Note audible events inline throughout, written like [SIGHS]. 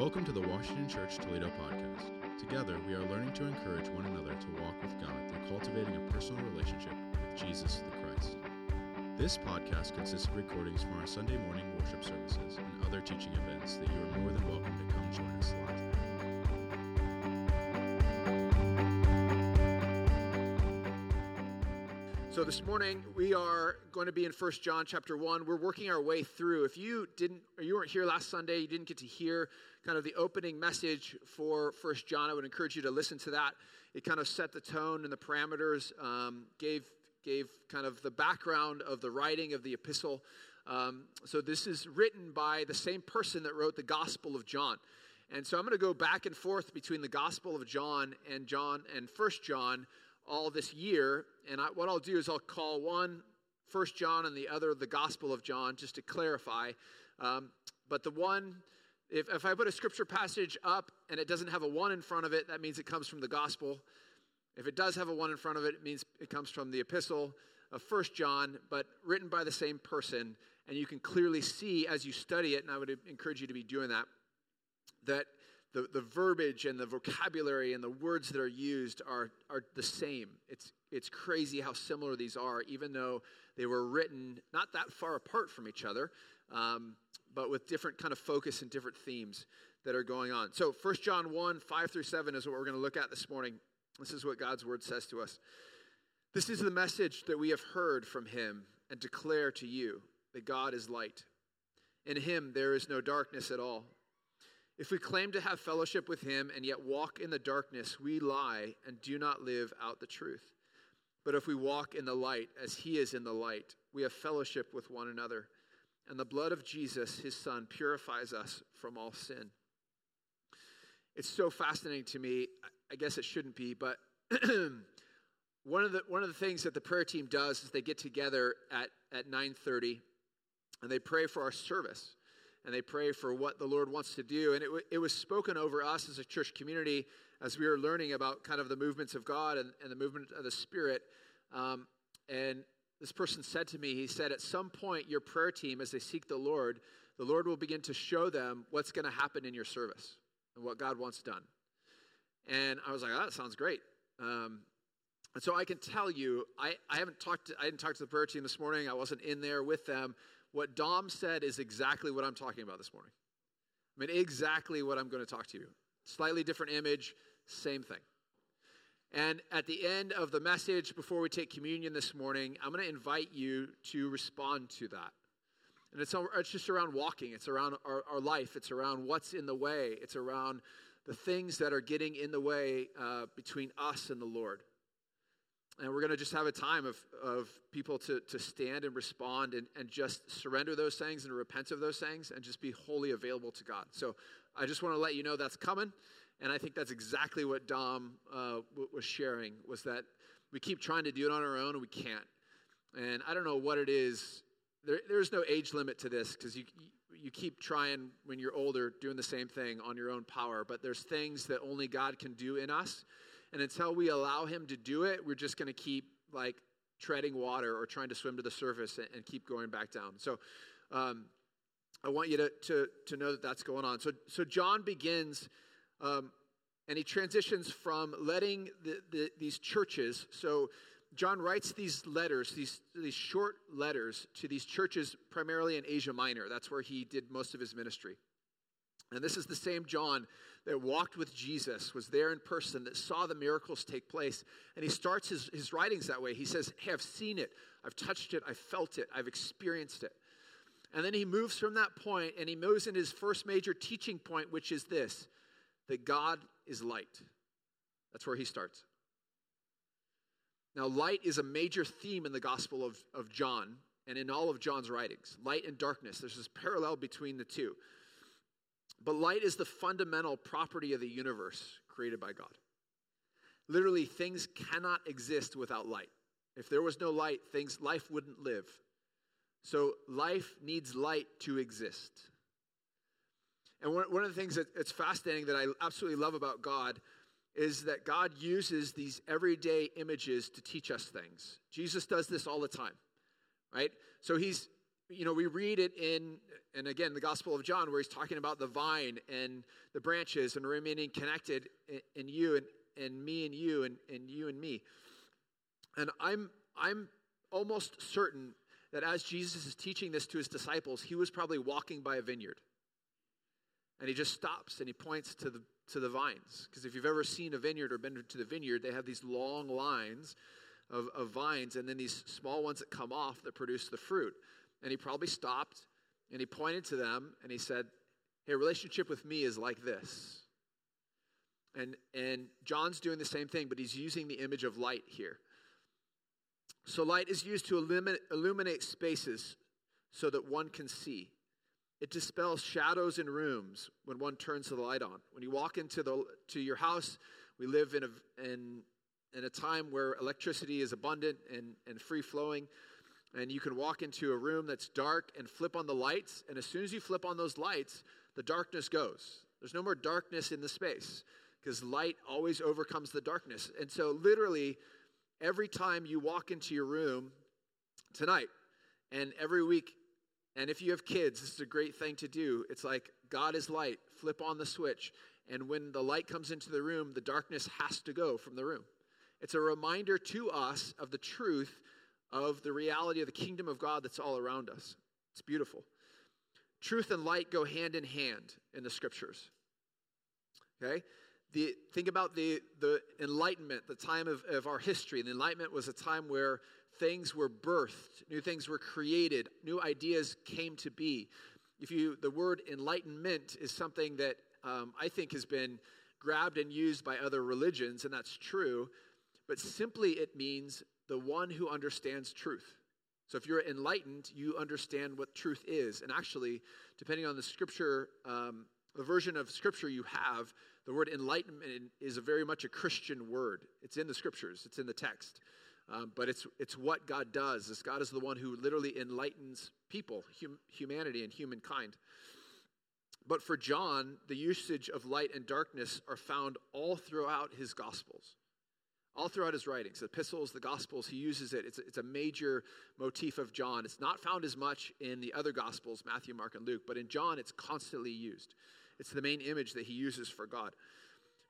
Welcome to the Washington Church Toledo podcast. Together, we are learning to encourage one another to walk with God through cultivating a personal relationship with Jesus the Christ. This podcast consists of recordings from our Sunday morning worship services and other teaching events that you are more than welcome to come join us live. So this morning we are going to be in First John chapter 1. We're working our way through. If you didn't or you weren't here last Sunday, you didn't get to hear kind of the opening message for First John, I would encourage you to listen to that. It kind of set the tone and the parameters, um, gave gave kind of the background of the writing of the epistle. Um, so this is written by the same person that wrote the Gospel of John. And so I'm going to go back and forth between the Gospel of John and John and First John all this year. And I, what I'll do is I'll call one First John and the other the Gospel of John, just to clarify. Um, but the one, if, if I put a scripture passage up and it doesn't have a one in front of it, that means it comes from the Gospel. If it does have a one in front of it, it means it comes from the Epistle of First John, but written by the same person. And you can clearly see as you study it, and I would encourage you to be doing that, that the, the verbiage and the vocabulary and the words that are used are, are the same. It's, it's crazy how similar these are, even though they were written not that far apart from each other, um, but with different kind of focus and different themes that are going on. So 1 John 1, 5 through 7 is what we're going to look at this morning. This is what God's word says to us. This is the message that we have heard from him and declare to you that God is light. In him there is no darkness at all. If we claim to have fellowship with him and yet walk in the darkness, we lie and do not live out the truth. But if we walk in the light as he is in the light, we have fellowship with one another. And the blood of Jesus, his son, purifies us from all sin. It's so fascinating to me. I guess it shouldn't be, but [CLEARS THROAT] one of the one of the things that the prayer team does is they get together at at 9:30 and they pray for our service and they pray for what the Lord wants to do. And it, w- it was spoken over us as a church community as we were learning about kind of the movements of God and, and the movement of the Spirit. Um, and this person said to me, he said, at some point, your prayer team, as they seek the Lord, the Lord will begin to show them what's going to happen in your service and what God wants done. And I was like, oh, that sounds great. Um, and so I can tell you, I, I haven't talked to, I didn't talk to the prayer team this morning. I wasn't in there with them. What Dom said is exactly what I'm talking about this morning. I mean, exactly what I'm going to talk to you. Slightly different image, same thing. And at the end of the message, before we take communion this morning, I'm going to invite you to respond to that. And it's, it's just around walking, it's around our, our life, it's around what's in the way, it's around the things that are getting in the way uh, between us and the Lord. And we're going to just have a time of, of people to, to stand and respond and, and just surrender those things and repent of those things and just be wholly available to God. So I just want to let you know that's coming. And I think that's exactly what Dom uh, was sharing was that we keep trying to do it on our own and we can't. And I don't know what it is. There, there's no age limit to this because you, you keep trying when you're older doing the same thing on your own power. But there's things that only God can do in us and until we allow him to do it, we're just going to keep like treading water or trying to swim to the surface and, and keep going back down. So um, I want you to, to, to know that that's going on. So, so John begins um, and he transitions from letting the, the, these churches. So John writes these letters, these, these short letters to these churches, primarily in Asia Minor. That's where he did most of his ministry. And this is the same John that walked with Jesus, was there in person, that saw the miracles take place. And he starts his, his writings that way. He says, Hey, I've seen it, I've touched it, I've felt it, I've experienced it. And then he moves from that point and he moves in his first major teaching point, which is this that God is light. That's where he starts. Now, light is a major theme in the Gospel of, of John and in all of John's writings light and darkness. There's this parallel between the two. But light is the fundamental property of the universe created by God. Literally, things cannot exist without light. If there was no light, things life wouldn't live. So life needs light to exist. And one, one of the things that, that's fascinating that I absolutely love about God is that God uses these everyday images to teach us things. Jesus does this all the time, right? So he's you know, we read it in, and again, the Gospel of John, where he's talking about the vine and the branches and remaining connected in, in you and, and me and you and, and you and me. And I'm, I'm almost certain that as Jesus is teaching this to his disciples, he was probably walking by a vineyard. And he just stops and he points to the, to the vines. Because if you've ever seen a vineyard or been to the vineyard, they have these long lines of, of vines and then these small ones that come off that produce the fruit. And he probably stopped and he pointed to them and he said, Hey, relationship with me is like this. And, and John's doing the same thing, but he's using the image of light here. So, light is used to illuminate, illuminate spaces so that one can see. It dispels shadows in rooms when one turns the light on. When you walk into the, to your house, we live in a, in, in a time where electricity is abundant and, and free flowing. And you can walk into a room that's dark and flip on the lights. And as soon as you flip on those lights, the darkness goes. There's no more darkness in the space because light always overcomes the darkness. And so, literally, every time you walk into your room tonight and every week, and if you have kids, this is a great thing to do. It's like God is light, flip on the switch, and when the light comes into the room, the darkness has to go from the room. It's a reminder to us of the truth of the reality of the kingdom of God that's all around us. It's beautiful. Truth and light go hand in hand in the scriptures. Okay? The, think about the, the Enlightenment, the time of, of our history. The Enlightenment was a time where things were birthed, new things were created, new ideas came to be. If you, the word enlightenment is something that um, I think has been grabbed and used by other religions, and that's true, but simply it means the one who understands truth. So if you're enlightened, you understand what truth is. And actually, depending on the scripture, um, the version of scripture you have, the word enlightenment is very much a Christian word. It's in the scriptures, it's in the text. Um, but it's, it's what God does. This God is the one who literally enlightens people, hum, humanity, and humankind. But for John, the usage of light and darkness are found all throughout his Gospels. All throughout his writings, the epistles, the Gospels, he uses it. It's, it's a major motif of John. It's not found as much in the other Gospels, Matthew, Mark, and Luke, but in John, it's constantly used. It's the main image that he uses for God.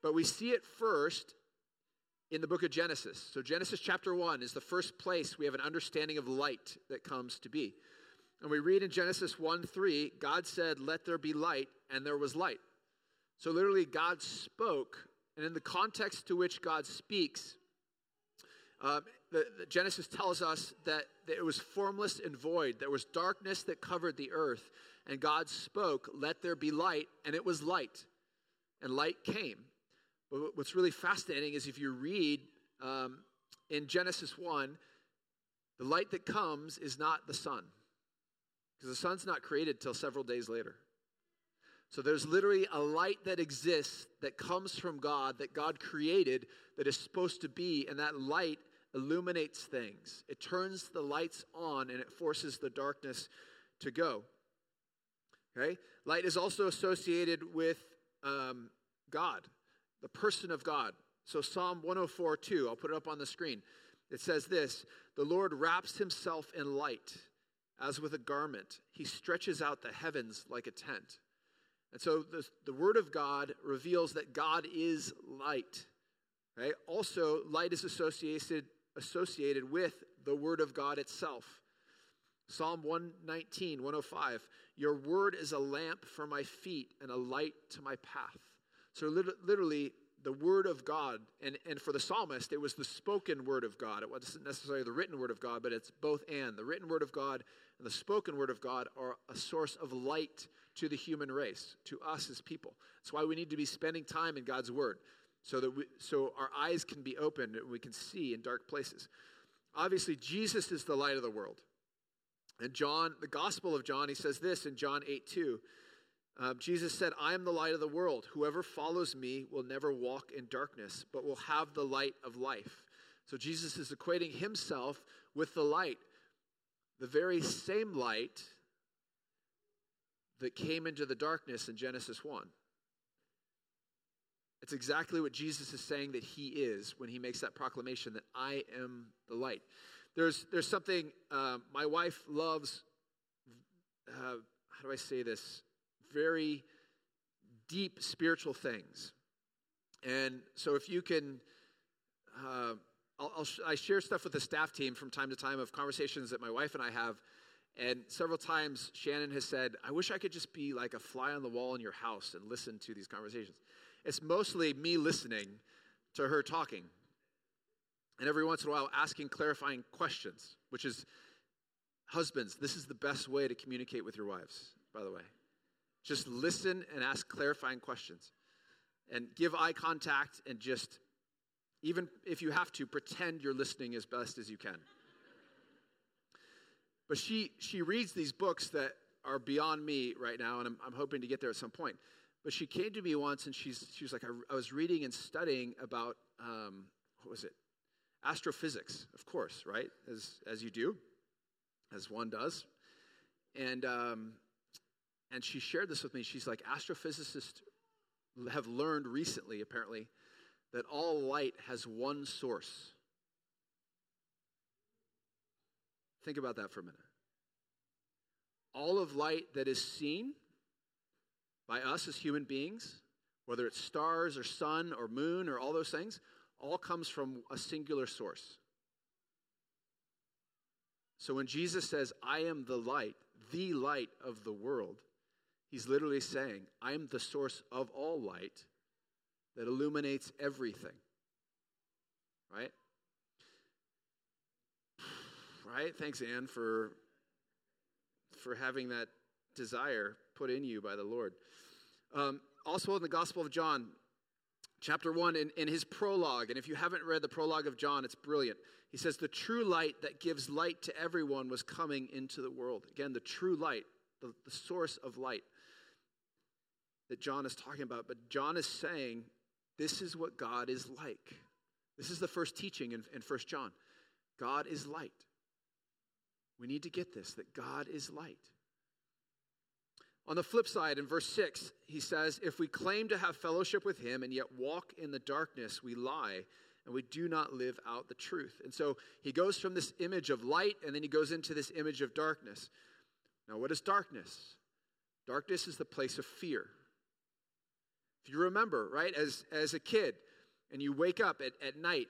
But we see it first in the book of Genesis. So, Genesis chapter 1 is the first place we have an understanding of light that comes to be. And we read in Genesis 1 3, God said, Let there be light, and there was light. So, literally, God spoke, and in the context to which God speaks, uh, the, the Genesis tells us that, that it was formless and void. There was darkness that covered the earth, and God spoke, Let there be light, and it was light. And light came. But what's really fascinating is if you read um, in Genesis 1, the light that comes is not the sun, because the sun's not created till several days later. So there's literally a light that exists that comes from God, that God created, that is supposed to be, and that light illuminates things. It turns the lights on and it forces the darkness to go. Okay? Light is also associated with um, God, the person of God. So Psalm 104 2, I'll put it up on the screen. It says this The Lord wraps himself in light as with a garment, he stretches out the heavens like a tent. And so the, the Word of God reveals that God is light. Right? Also, light is associated, associated with the Word of God itself. Psalm 119, 105. Your word is a lamp for my feet and a light to my path. So, literally, the word of God, and, and for the psalmist, it was the spoken word of God. It wasn't necessarily the written word of God, but it's both and. The written word of God and the spoken word of God are a source of light to the human race, to us as people. That's why we need to be spending time in God's word so that we, so our eyes can be opened and we can see in dark places. Obviously, Jesus is the light of the world. And John, the Gospel of John, he says this in John 8 2. Um, Jesus said, I am the light of the world. Whoever follows me will never walk in darkness, but will have the light of life. So Jesus is equating himself with the light, the very same light that came into the darkness in Genesis 1. It's exactly what Jesus is saying that he is when he makes that proclamation that I am the light. There's, there's something, uh, my wife loves uh, how do I say this, very deep spiritual things. And so if you can, uh, I'll, I'll sh- I share stuff with the staff team from time to time of conversations that my wife and I have. And several times Shannon has said, I wish I could just be like a fly on the wall in your house and listen to these conversations. It's mostly me listening to her talking. And every once in a while asking clarifying questions, which is husbands, this is the best way to communicate with your wives, by the way. Just listen and ask clarifying questions. And give eye contact and just, even if you have to, pretend you're listening as best as you can. But she, she reads these books that are beyond me right now, and I'm, I'm hoping to get there at some point. But she came to me once and she's, she was like, I, I was reading and studying about, um, what was it? Astrophysics, of course, right? As, as you do, as one does. And um, and she shared this with me. She's like, astrophysicists have learned recently, apparently, that all light has one source. Think about that for a minute. All of light that is seen by us as human beings, whether it's stars or sun or moon or all those things, all comes from a singular source. So when Jesus says, I am the light, the light of the world, He's literally saying, I'm the source of all light that illuminates everything. Right? [SIGHS] Right? Thanks, Anne, for, for having that desire put in you by the Lord. Um, also in the Gospel of John, chapter 1, in, in his prologue, and if you haven't read the prologue of John, it's brilliant. He says, The true light that gives light to everyone was coming into the world. Again, the true light, the, the source of light that John is talking about, but John is saying this is what God is like. This is the first teaching in, in 1 John. God is light. We need to get this that God is light. On the flip side, in verse 6, he says, If we claim to have fellowship with him and yet walk in the darkness, we lie and we do not live out the truth. And so he goes from this image of light and then he goes into this image of darkness. Now, what is darkness? Darkness is the place of fear. If you remember, right, as, as a kid, and you wake up at, at night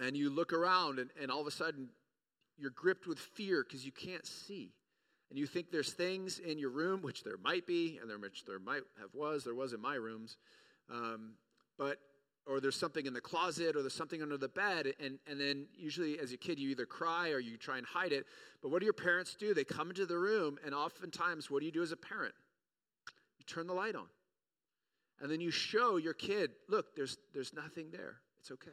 and you look around, and, and all of a sudden you're gripped with fear because you can't see. And you think there's things in your room, which there might be, and there, which there might have was, there was in my rooms, um, but or there's something in the closet or there's something under the bed and, and then usually as a kid you either cry or you try and hide it but what do your parents do they come into the room and oftentimes what do you do as a parent you turn the light on and then you show your kid, look, there's, there's nothing there. It's okay.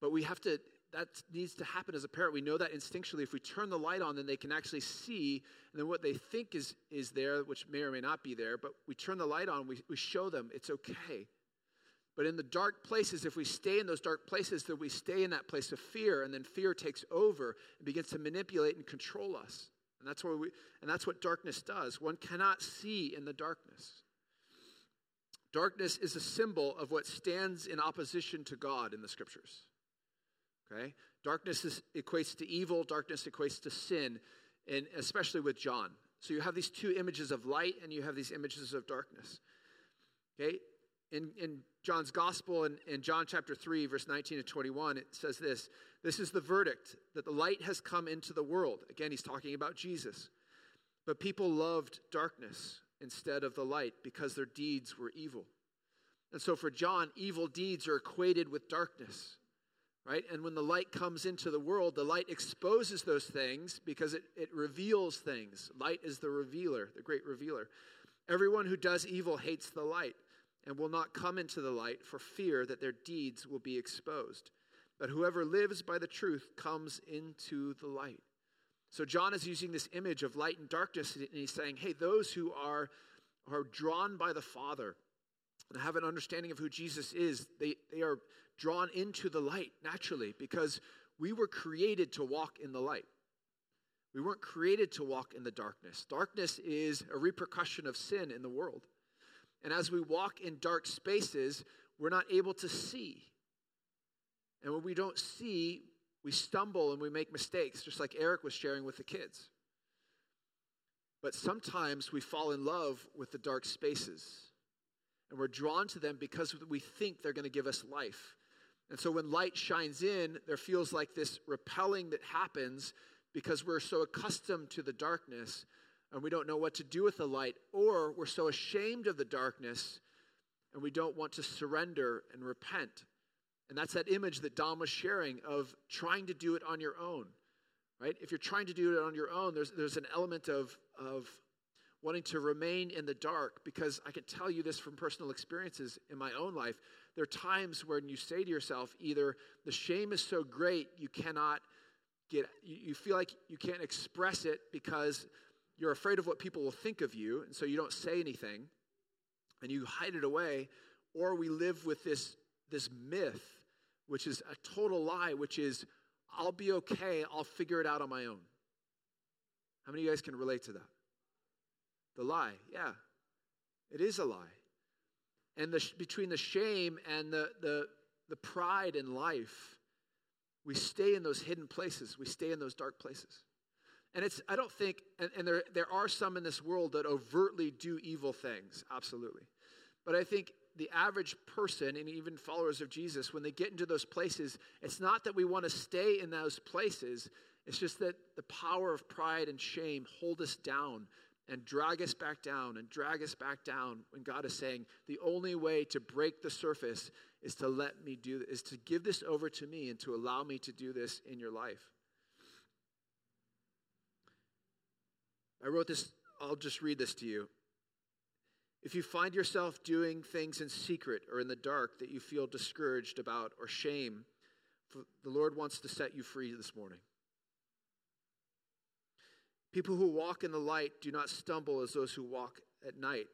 But we have to, that needs to happen as a parent. We know that instinctually. If we turn the light on, then they can actually see, and then what they think is, is there, which may or may not be there, but we turn the light on, we, we show them it's okay. But in the dark places, if we stay in those dark places, then we stay in that place of fear, and then fear takes over and begins to manipulate and control us. And that's where we and that's what darkness does. One cannot see in the darkness. Darkness is a symbol of what stands in opposition to God in the scriptures. Okay? Darkness is, equates to evil, darkness equates to sin, and especially with John. So you have these two images of light and you have these images of darkness. Okay? In, in John's gospel, in, in John chapter 3, verse 19 to 21, it says this This is the verdict that the light has come into the world. Again, he's talking about Jesus. But people loved darkness instead of the light because their deeds were evil. And so for John, evil deeds are equated with darkness, right? And when the light comes into the world, the light exposes those things because it, it reveals things. Light is the revealer, the great revealer. Everyone who does evil hates the light and will not come into the light for fear that their deeds will be exposed. But whoever lives by the truth comes into the light. So John is using this image of light and darkness, and he's saying, hey, those who are, are drawn by the Father and have an understanding of who Jesus is, they, they are drawn into the light naturally because we were created to walk in the light. We weren't created to walk in the darkness. Darkness is a repercussion of sin in the world. And as we walk in dark spaces, we're not able to see. And when we don't see, we stumble and we make mistakes, just like Eric was sharing with the kids. But sometimes we fall in love with the dark spaces. And we're drawn to them because we think they're going to give us life. And so when light shines in, there feels like this repelling that happens because we're so accustomed to the darkness and we don't know what to do with the light, or we're so ashamed of the darkness and we don't want to surrender and repent. And that's that image that Dom was sharing of trying to do it on your own, right? If you're trying to do it on your own, there's, there's an element of, of wanting to remain in the dark because I can tell you this from personal experiences in my own life. There are times when you say to yourself, either the shame is so great you cannot get, you, feel like you can't express it because you're afraid of what people will think of you, and so you don't say anything and you hide it away, or we live with this, this myth, which is a total lie, which is, I'll be okay, I'll figure it out on my own. How many of you guys can relate to that? The lie, yeah. It is a lie. And the, between the shame and the, the, the pride in life, we stay in those hidden places. We stay in those dark places. And it's, I don't think, and, and there, there are some in this world that overtly do evil things, absolutely. But I think the average person, and even followers of Jesus, when they get into those places, it's not that we want to stay in those places, it's just that the power of pride and shame hold us down and drag us back down and drag us back down when God is saying the only way to break the surface is to let me do is to give this over to me and to allow me to do this in your life. I wrote this, I'll just read this to you. If you find yourself doing things in secret or in the dark that you feel discouraged about or shame, the Lord wants to set you free this morning. People who walk in the light do not stumble as those who walk at night.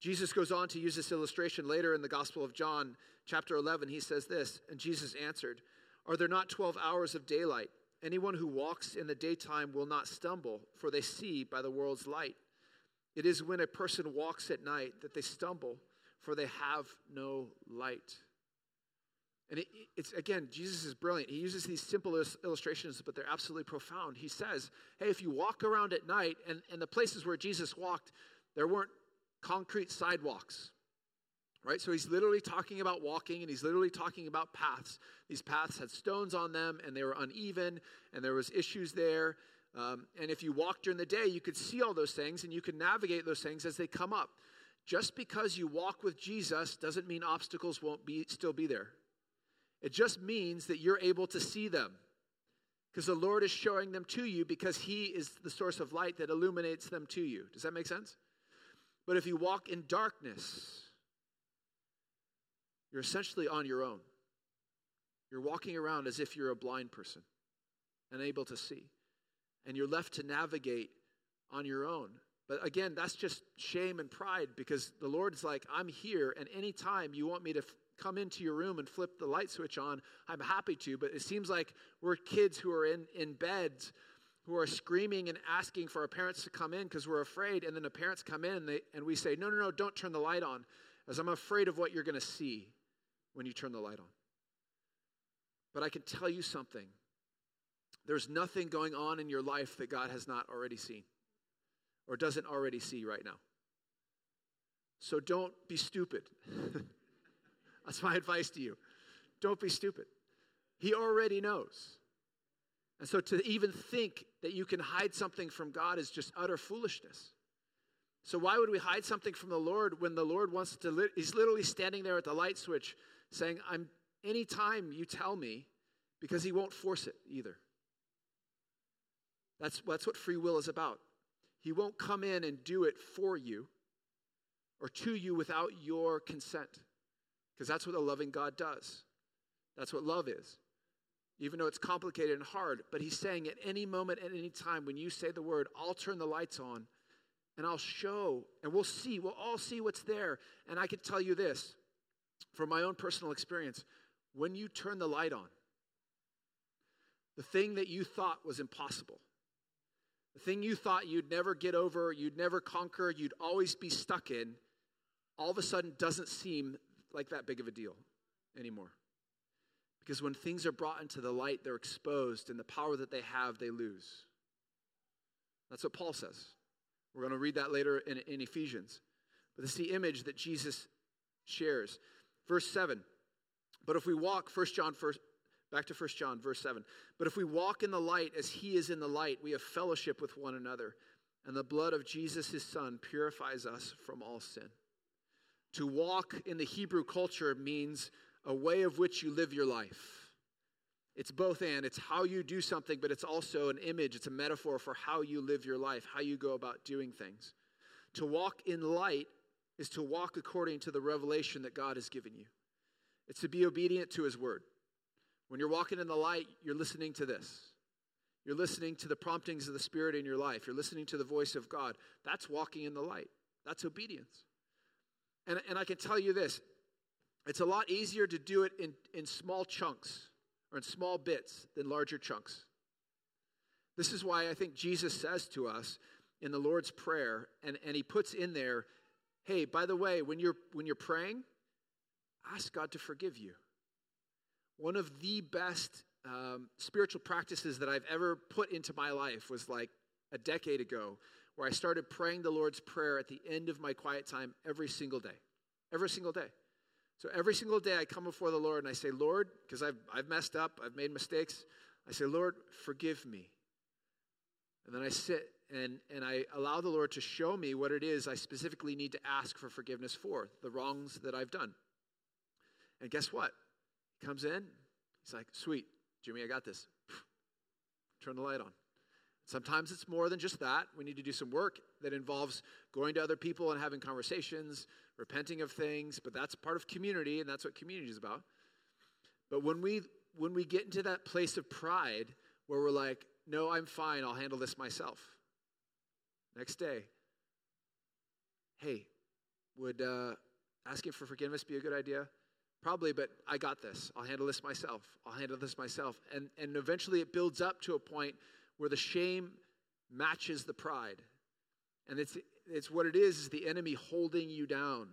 Jesus goes on to use this illustration later in the Gospel of John, chapter 11. He says this, and Jesus answered, Are there not 12 hours of daylight? Anyone who walks in the daytime will not stumble, for they see by the world's light. It is when a person walks at night that they stumble, for they have no light. And it, it's again, Jesus is brilliant. He uses these simple illustrations, but they're absolutely profound. He says, Hey, if you walk around at night, and, and the places where Jesus walked, there weren't concrete sidewalks right? So he's literally talking about walking and he's literally talking about paths. These paths had stones on them and they were uneven and there was issues there. Um, and if you walk during the day, you could see all those things and you could navigate those things as they come up. Just because you walk with Jesus doesn't mean obstacles won't be still be there. It just means that you're able to see them. Because the Lord is showing them to you because He is the source of light that illuminates them to you. Does that make sense? But if you walk in darkness, you're essentially on your own. You're walking around as if you're a blind person, unable to see. And you're left to navigate on your own. But again, that's just shame and pride because the Lord's like, I'm here, and anytime you want me to come into your room and flip the light switch on, I'm happy to. But it seems like we're kids who are in, in beds who are screaming and asking for our parents to come in because we're afraid. And then the parents come in and, they, and we say, No, no, no, don't turn the light on, as I'm afraid of what you're going to see when you turn the light on. But I can tell you something there's nothing going on in your life that God has not already seen or doesn't already see right now. So don't be stupid. [LAUGHS] That's my [LAUGHS] advice to you. Don't be stupid. He already knows. And so to even think that you can hide something from God is just utter foolishness. So why would we hide something from the Lord when the Lord wants to, he's literally standing there at the light switch saying, I'm anytime you tell me, because he won't force it either. That's, that's what free will is about. He won't come in and do it for you or to you without your consent, because that's what a loving God does. That's what love is. Even though it's complicated and hard, but he's saying at any moment, at any time, when you say the word, I'll turn the lights on and I'll show, and we'll see, we'll all see what's there. And I can tell you this from my own personal experience, when you turn the light on, the thing that you thought was impossible, the thing you thought you'd never get over, you'd never conquer, you'd always be stuck in, all of a sudden doesn't seem like that big of a deal anymore. Because when things are brought into the light, they're exposed, and the power that they have, they lose. That's what Paul says. We're going to read that later in, in Ephesians. But it's the image that Jesus shares. Verse 7. But if we walk, First John, first, back to First John, verse 7. But if we walk in the light as he is in the light, we have fellowship with one another. And the blood of Jesus, his son, purifies us from all sin. To walk in the Hebrew culture means a way of which you live your life. It's both and. It's how you do something, but it's also an image, it's a metaphor for how you live your life, how you go about doing things. To walk in light is to walk according to the revelation that God has given you. It's to be obedient to his word. When you're walking in the light, you're listening to this. You're listening to the promptings of the Spirit in your life. You're listening to the voice of God. That's walking in the light. That's obedience. And, and I can tell you this it's a lot easier to do it in, in small chunks or in small bits than larger chunks. This is why I think Jesus says to us in the Lord's Prayer, and, and he puts in there, hey, by the way, when you're when you're praying, ask God to forgive you. One of the best um, spiritual practices that I've ever put into my life was like a decade ago, where I started praying the Lord's Prayer at the end of my quiet time every single day. Every single day. So every single day I come before the Lord and I say, Lord, because I've, I've messed up, I've made mistakes, I say, Lord, forgive me. And then I sit and, and I allow the Lord to show me what it is I specifically need to ask for forgiveness for, the wrongs that I've done. And guess what? He comes in, he's like, sweet, Jimmy, I got this. Turn the light on. Sometimes it's more than just that. We need to do some work that involves going to other people and having conversations, repenting of things, but that's part of community, and that's what community is about. But when we when we get into that place of pride where we're like, no, I'm fine, I'll handle this myself. Next day, hey, would uh, asking for forgiveness be a good idea? Probably, but I got this. I'll handle this myself. I'll handle this myself. And, and eventually it builds up to a point where the shame matches the pride. And it's, it's what it is, is the enemy holding you down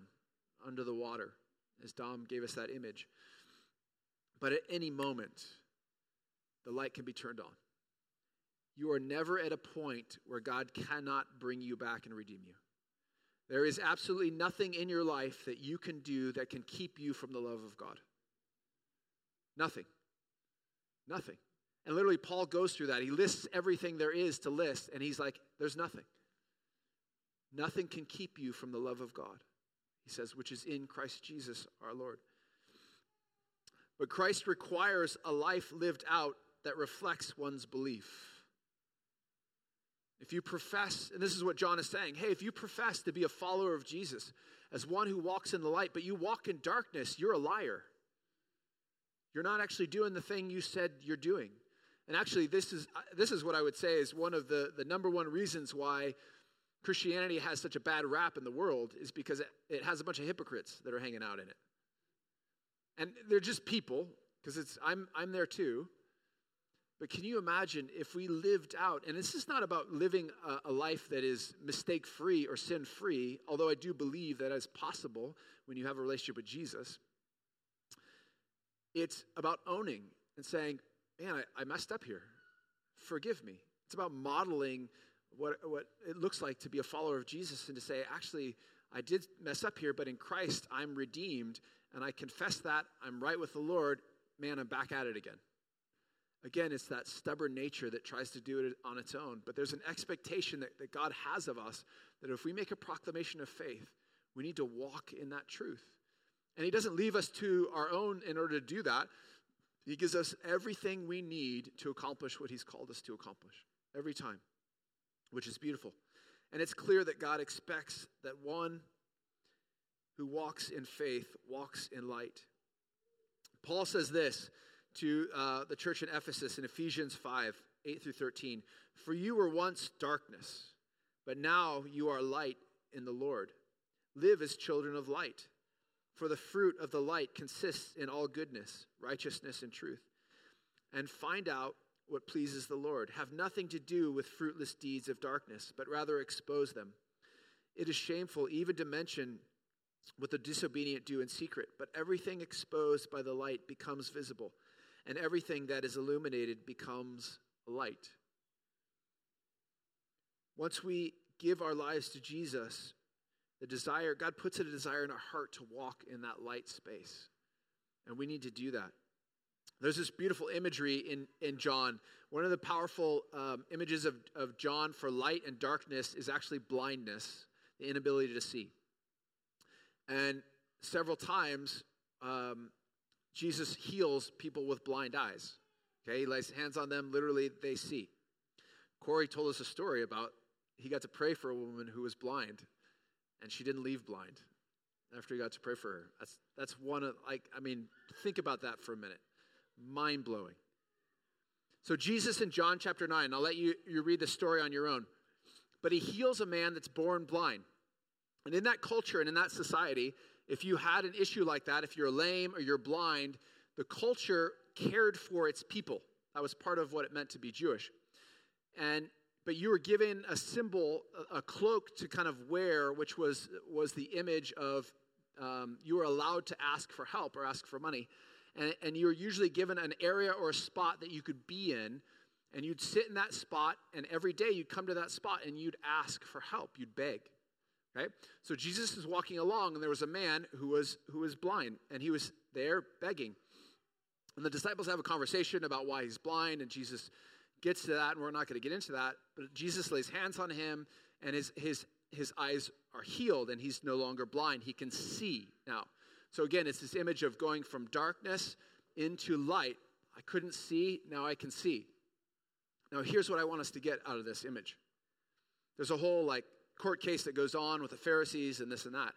under the water, as Dom gave us that image. But at any moment, the light can be turned on. You are never at a point where God cannot bring you back and redeem you. There is absolutely nothing in your life that you can do that can keep you from the love of God. Nothing. Nothing. And literally, Paul goes through that. He lists everything there is to list, and he's like, there's nothing. Nothing can keep you from the love of God, he says, which is in Christ Jesus our Lord. But Christ requires a life lived out that reflects one's belief. If you profess, and this is what John is saying hey, if you profess to be a follower of Jesus as one who walks in the light, but you walk in darkness, you're a liar. You're not actually doing the thing you said you're doing. And actually, this is, this is what I would say is one of the, the number one reasons why Christianity has such a bad rap in the world is because it, it has a bunch of hypocrites that are hanging out in it. And they're just people, because it's I'm I'm there too. But can you imagine if we lived out, and this is not about living a, a life that is mistake free or sin free, although I do believe that is possible when you have a relationship with Jesus. It's about owning and saying, man, I, I messed up here. Forgive me. It's about modeling what, what it looks like to be a follower of Jesus and to say, actually, I did mess up here, but in Christ, I'm redeemed, and I confess that. I'm right with the Lord. Man, I'm back at it again. Again, it's that stubborn nature that tries to do it on its own. But there's an expectation that, that God has of us that if we make a proclamation of faith, we need to walk in that truth. And He doesn't leave us to our own in order to do that. He gives us everything we need to accomplish what He's called us to accomplish every time, which is beautiful. And it's clear that God expects that one who walks in faith walks in light. Paul says this to uh, the church in Ephesus in Ephesians 5 8 through 13. For you were once darkness, but now you are light in the Lord. Live as children of light. For the fruit of the light consists in all goodness, righteousness, and truth. And find out what pleases the Lord. Have nothing to do with fruitless deeds of darkness, but rather expose them. It is shameful even to mention what the disobedient do in secret, but everything exposed by the light becomes visible and everything that is illuminated becomes light. Once we give our lives to Jesus, the desire, God puts a desire in our heart to walk in that light space. And we need to do that. There's this beautiful imagery in, in John. One of the powerful um, images of, of John for light and darkness is actually blindness, the inability to see. And several times, um, Jesus heals people with blind eyes. Okay, he lays hands on them, literally, they see. Corey told us a story about he got to pray for a woman who was blind, and she didn't leave blind after he got to pray for her. That's, that's one of, like, I mean, think about that for a minute. Mind blowing. So, Jesus in John chapter 9, I'll let you, you read the story on your own, but he heals a man that's born blind. And in that culture and in that society, if you had an issue like that, if you're lame or you're blind, the culture cared for its people. That was part of what it meant to be Jewish. And but you were given a symbol, a cloak to kind of wear, which was was the image of um, you were allowed to ask for help or ask for money, and, and you were usually given an area or a spot that you could be in, and you'd sit in that spot, and every day you'd come to that spot and you'd ask for help, you'd beg. Okay? So Jesus is walking along, and there was a man who was who was blind, and he was there begging. And the disciples have a conversation about why he's blind, and Jesus gets to that, and we're not going to get into that. But Jesus lays hands on him, and his his his eyes are healed, and he's no longer blind. He can see now. So again, it's this image of going from darkness into light. I couldn't see, now I can see. Now, here's what I want us to get out of this image. There's a whole like court case that goes on with the Pharisees and this and that.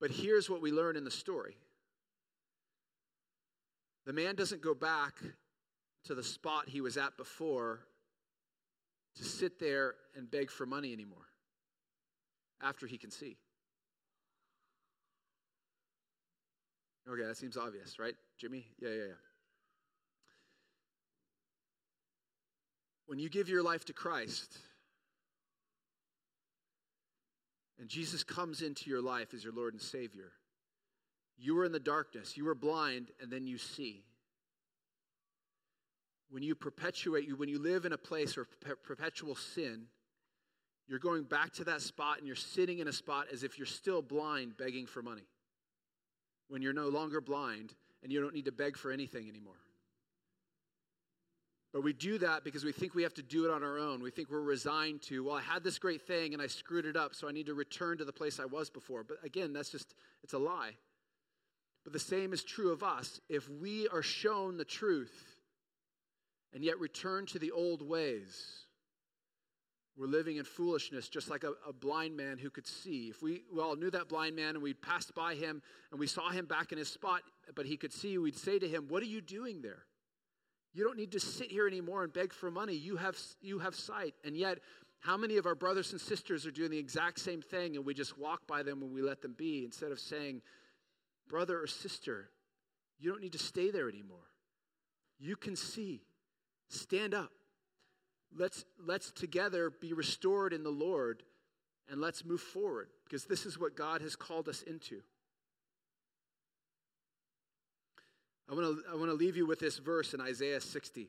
But here's what we learn in the story the man doesn't go back to the spot he was at before to sit there and beg for money anymore after he can see. Okay, that seems obvious, right, Jimmy? Yeah, yeah, yeah. When you give your life to Christ, and Jesus comes into your life as your Lord and Savior, you were in the darkness, you were blind, and then you see. When you perpetuate, you when you live in a place of perpetual sin, you're going back to that spot and you're sitting in a spot as if you're still blind, begging for money. When you're no longer blind and you don't need to beg for anything anymore. But we do that because we think we have to do it on our own. We think we're resigned to, well, I had this great thing and I screwed it up, so I need to return to the place I was before. But again, that's just, it's a lie. But the same is true of us. If we are shown the truth and yet return to the old ways, we're living in foolishness, just like a, a, blind man who could see. If we, we all knew that blind man and we passed by him and we saw him back in his spot, but he could see, we'd say to him, What are you doing there? You don't need to sit here anymore and beg for money. You have, you have sight. And yet, how many of our brothers and sisters are doing the exact same thing and we just walk by them when we let them be instead of saying, Brother or sister, you don't need to stay there anymore. You can see. Stand up. Let's, let's together be restored in the Lord and let's move forward because this is what God has called us into. I want to I want to leave you with this verse in Isaiah 60.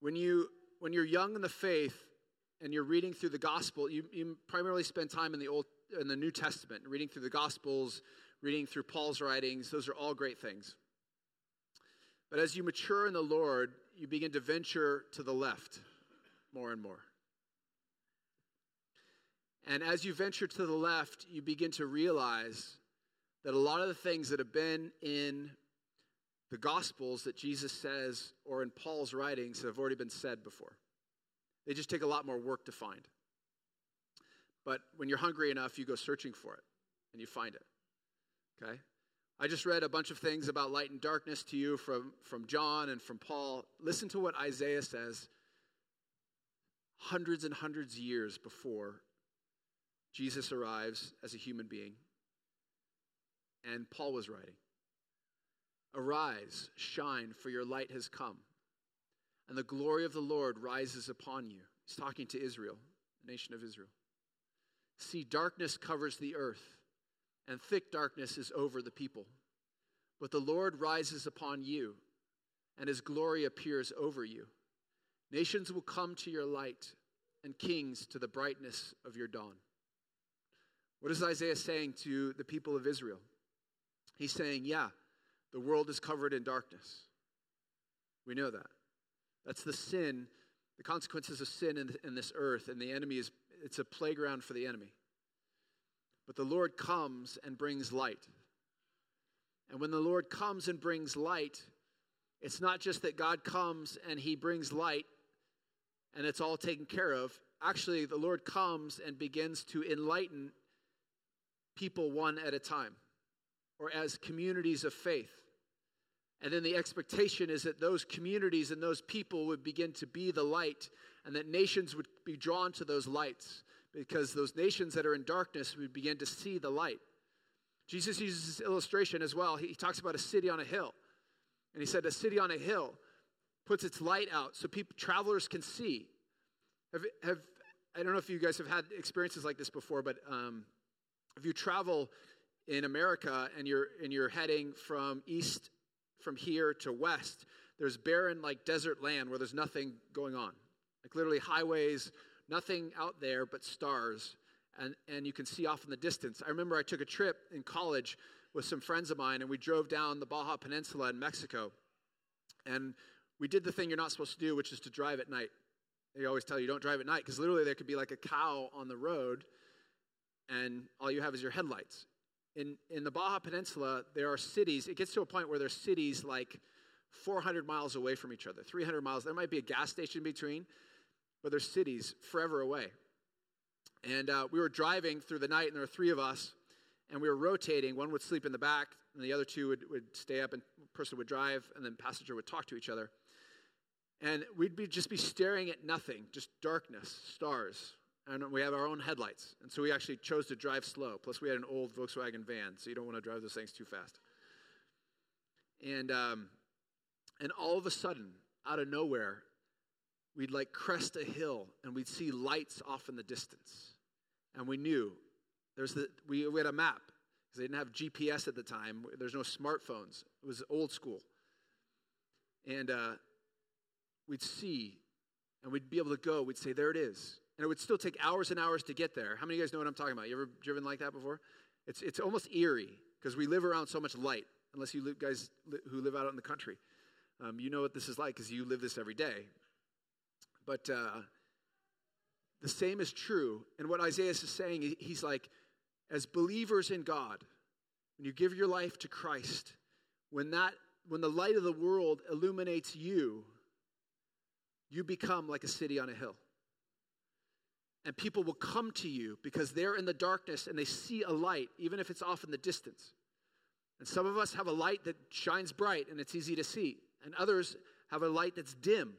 When you when you're young in the faith and you're reading through the gospel, you, you primarily spend time in the old in the New Testament, reading through the gospels, reading through Paul's writings. Those are all great things. But as you mature in the Lord, you begin to venture to the left more and more. And as you venture to the left, you begin to realize that a lot of the things that have been in the Gospels that Jesus says or in Paul's writings have already been said before. They just take a lot more work to find. But when you're hungry enough, you go searching for it and you find it. Okay? I just read a bunch of things about light and darkness to you from, from John and from Paul. Listen to what Isaiah says hundreds and hundreds of years before Jesus arrives as a human being and Paul was writing Arise, shine, for your light has come, and the glory of the Lord rises upon you. He's talking to Israel, the nation of Israel. See, darkness covers the earth, and thick darkness is over the people. But the Lord rises upon you, and his glory appears over you. Nations will come to your light, and kings to the brightness of your dawn. What is Isaiah saying to the people of Israel? He's saying, yeah, the world is covered in darkness. We know that. That's the sin, the consequences of sin in, in this earth, and the enemy is, it's a playground for the enemy. But the Lord comes and brings light. And when the Lord comes and brings light, it's not just that God comes and he brings light and it's all taken care of. Actually, the Lord comes and begins to enlighten people one at a time or as communities of faith. And then the expectation is that those communities and those people would begin to be the light and that nations would be drawn to those lights because those nations that are in darkness would begin to see the light. Jesus uses this illustration as well. He talks about a city on a hill. And he said, A city on a hill puts its light out so people, travelers can see. Have, have, I don't know if you guys have had experiences like this before, but um, if you travel in America and you're, and you're heading from east, from here to west, there's barren, like desert land where there's nothing going on. Like literally highways, nothing out there but stars and, and you can see off in the distance. I remember I took a trip in college with some friends of mine, and we drove down the Baja Peninsula in Mexico. And we did the thing you're not supposed to do, which is to drive at night. They always tell you don't drive at night because literally there could be like a cow on the road, and all you have is your headlights. In, in the Baja Peninsula, there are cities, it gets to a point where there's cities like 400 miles away from each other, 300 miles. There might be a gas station between, but there's cities forever away. And uh, we were driving through the night, and there were three of us, and we were rotating. One would sleep in the back, and the other two would, would stay up, and person would drive, and then passenger would talk to each other. And we'd be, just be staring at nothing, just darkness, stars. And we have our own headlights. And so we actually chose to drive slow. Plus, we had an old Volkswagen van, so you don't want to drive those things too fast. And, um, and all of a sudden, out of nowhere, we'd like crest a hill and we'd see lights off in the distance and we knew there's the we, we had a map because they didn't have GPS at the time. There's no smartphones. It was old school, and uh, we'd see, and we'd be able to go. We'd say, "There it is," and it would still take hours and hours to get there. How many of you guys know what I'm talking about? You ever driven like that before? It's it's almost eerie because we live around so much light. Unless you guys who live out in the country, um, you know what this is like because you live this every day. But uh, the same is true. And what Isaiah is saying, he's like, as believers in God, when you give your life to Christ, when that when the light of the world illuminates you, you become like a city on a hill. And people will come to you because they're in the darkness and they see a light, even if it's off in the distance. And some of us have a light that shines bright and it's easy to see. And others have a light that's dim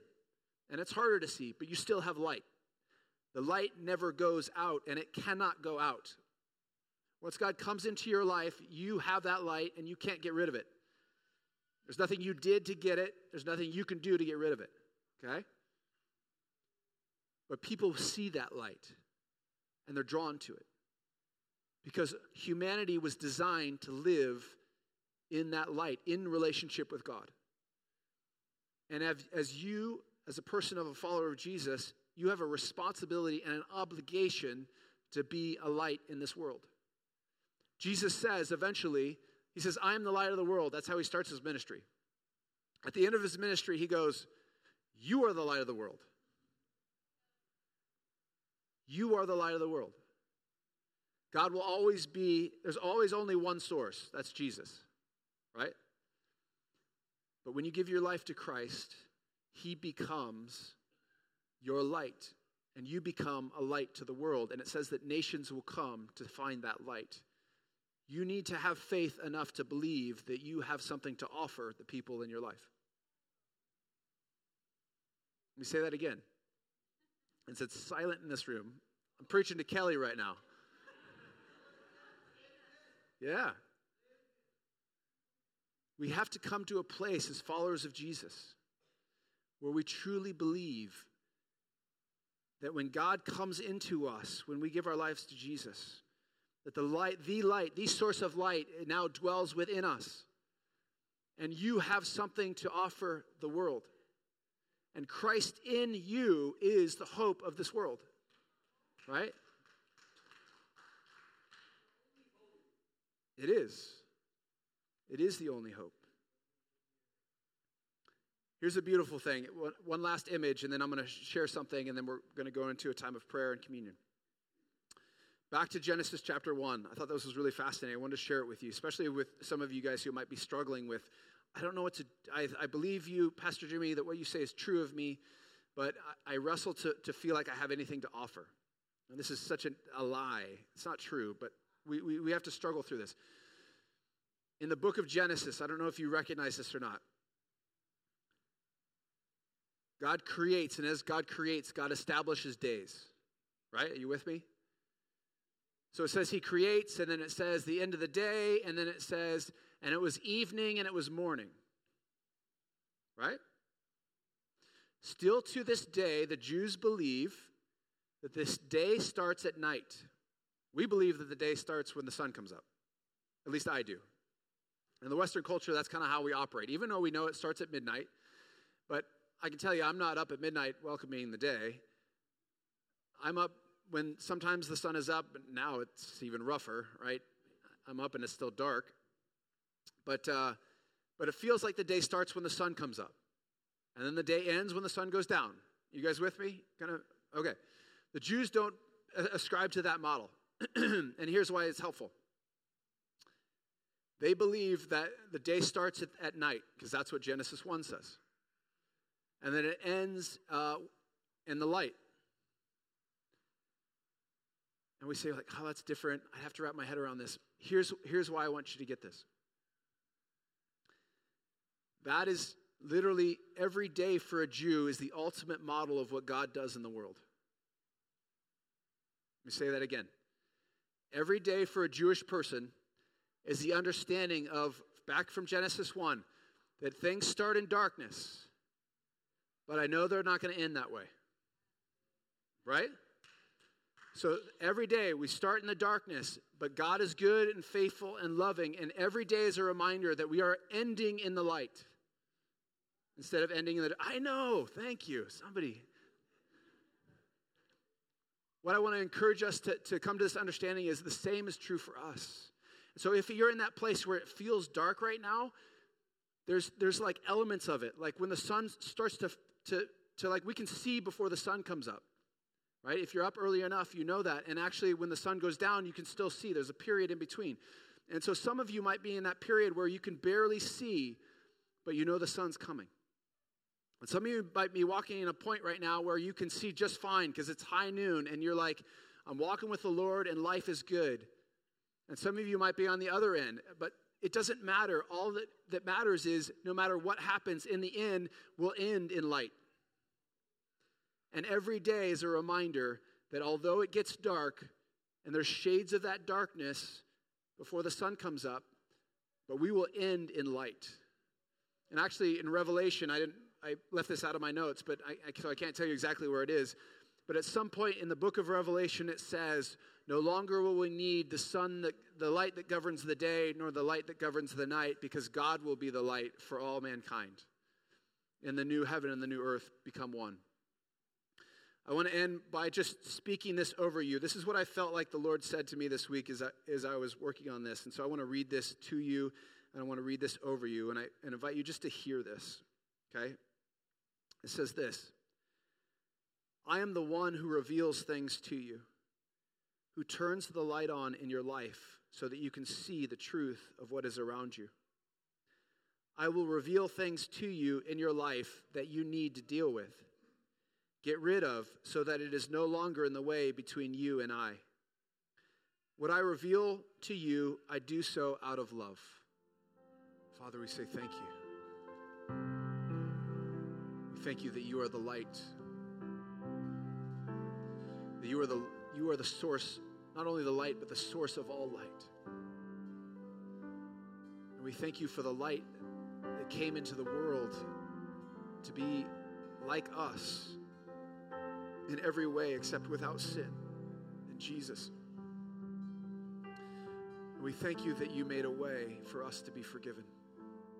and it's harder to see, but you still have light. The light never goes out and it cannot go out. Once God comes into your life, you have that light and you can't get rid of it. There's nothing you did to get it, there's nothing you can do to get rid of it. Okay? But people see that light and they're drawn to it. Because humanity was designed to live in that light, in relationship with God. And as, you, as a person of a follower of Jesus, you have a responsibility and an obligation to be a light in this world. Jesus says eventually, He says, I am the light of the world. That's how He starts His ministry. At the end of His ministry, He goes, You are the light of the world. You are the light of the world. God will always be, there's always only one source. That's Jesus, right? But when you give your life to Christ, He becomes your light, and you become a light to the world. And it says that nations will come to find that light. You need to have faith enough to believe that you have something to offer the people in your life. Let me say that again. It's, it's silent in this room. I'm preaching to Kelly right now. [LAUGHS] Yeah. We have to come to a place as followers of Jesus where we truly believe that when God comes into us, when we give our lives to Jesus, that the light, the light, the source of light now dwells within us. And you have something to offer the world. And Christ in you is the hope of this world. right? It is. It is the only hope. Here's a beautiful thing. One last image, and then I'm going to share something, and then we're going to go into a time of prayer and communion. Back to Genesis chapter 1. I thought this was really fascinating. I wanted to share it with you, especially with some of you guys who might be struggling with, I don't know what to, I, I believe you, Pastor Jimmy, that what you say is true of me, but I, I wrestle to, to feel like I have anything to offer. And this is such a, a lie. It's not true, but we, we, we have to struggle through this. In the book of Genesis, I don't know if you recognize this or not. God creates, and as God creates, God establishes days. Right? Are you with me? So it says he creates, and then it says the end of the day, and then it says, and it was evening and it was morning. Right? Still to this day, the Jews believe that this day starts at night. We believe that the day starts when the sun comes up. At least I do. In the Western culture, that's kind of how we operate. Even though we know it starts at midnight, but I can tell you, I'm not up at midnight welcoming the day. I'm up when sometimes the sun is up, and now it's even rougher, right? I'm up and it's still dark. But, uh, but it feels like the day starts when the sun comes up. And then the day ends when the sun goes down. You guys with me? Kind of? Okay. The Jews don't ascribe to that model. [CLEARS THROAT] and here's why it's helpful. They believe that the day starts at, at night, because that's what Genesis 1 says. And then it ends uh, in the light. And we say, like, oh, that's different. I have to wrap my head around this. Here's, here's why I want you to get this. That is literally every day for a Jew is the ultimate model of what God does in the world. Let me say that again. Every day for a Jewish person is the understanding of, back from Genesis 1, that things start in darkness, but I know they're not going to end that way. Right? So every day we start in the darkness, but God is good and faithful and loving, and every day is a reminder that we are ending in the light instead of ending in the. I know, thank you. Somebody. What I want to encourage us to, to come to this understanding is the same is true for us. So if you're in that place where it feels dark right now, there's there's like elements of it. Like when the sun starts to to to like we can see before the sun comes up. Right? If you're up early enough, you know that. And actually when the sun goes down, you can still see. There's a period in between. And so some of you might be in that period where you can barely see, but you know the sun's coming. And some of you might be walking in a point right now where you can see just fine because it's high noon and you're like, I'm walking with the Lord and life is good. And some of you might be on the other end, but it doesn't matter. All that, that matters is no matter what happens, in the end, will end in light. And every day is a reminder that although it gets dark and there's shades of that darkness before the sun comes up, but we will end in light. And actually, in Revelation, I didn't. I left this out of my notes, but I, I, so I can't tell you exactly where it is. But at some point in the book of Revelation, it says, No longer will we need the sun, that, the light that governs the day, nor the light that governs the night, because God will be the light for all mankind. And the new heaven and the new earth become one. I want to end by just speaking this over you. This is what I felt like the Lord said to me this week as I, as I was working on this. And so I want to read this to you, and I want to read this over you, and I and invite you just to hear this. Okay? It says this I am the one who reveals things to you, who turns the light on in your life so that you can see the truth of what is around you. I will reveal things to you in your life that you need to deal with, get rid of, so that it is no longer in the way between you and I. What I reveal to you, I do so out of love. Father, we say thank you. We thank you that you are the light that you are the, you are the source, not only the light, but the source of all light. And we thank you for the light that came into the world to be like us in every way except without sin in Jesus. And we thank you that you made a way for us to be forgiven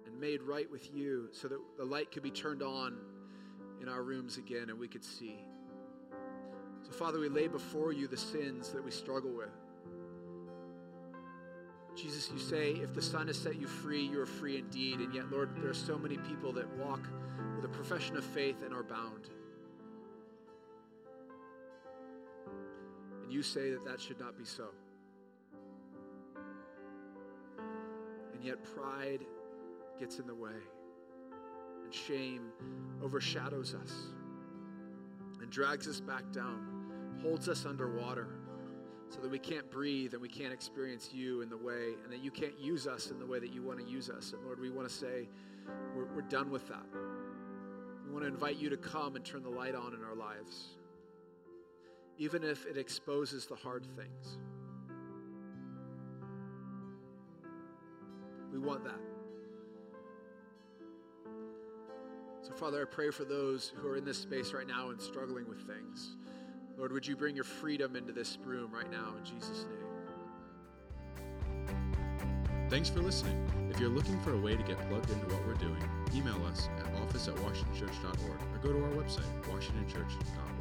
and made right with you so that the light could be turned on in our rooms again and we could see. So, Father, we lay before you the sins that we struggle with. Jesus, you say, if the Son has set you free, you are free indeed. And yet, Lord, there are so many people that walk with a profession of faith and are bound. And you say that that should not be so. And yet, pride gets in the way, and shame overshadows us and drags us back down, holds us underwater so that we can't breathe and we can't experience you in the way, and that you can't use us in the way that you want to use us. And Lord, we want to say, we're, we're done with that. We want to invite you to come and turn the light on in our lives, even if it exposes the hard things. We want that. So, Father, I pray for those who are in this space right now and struggling with things. Lord, would you bring your freedom into this room right now in Jesus' name? Thanks for listening. If you're looking for a way to get plugged into what we're doing, email us at office at washingtonchurch.org or go to our website, washingtonchurch.org.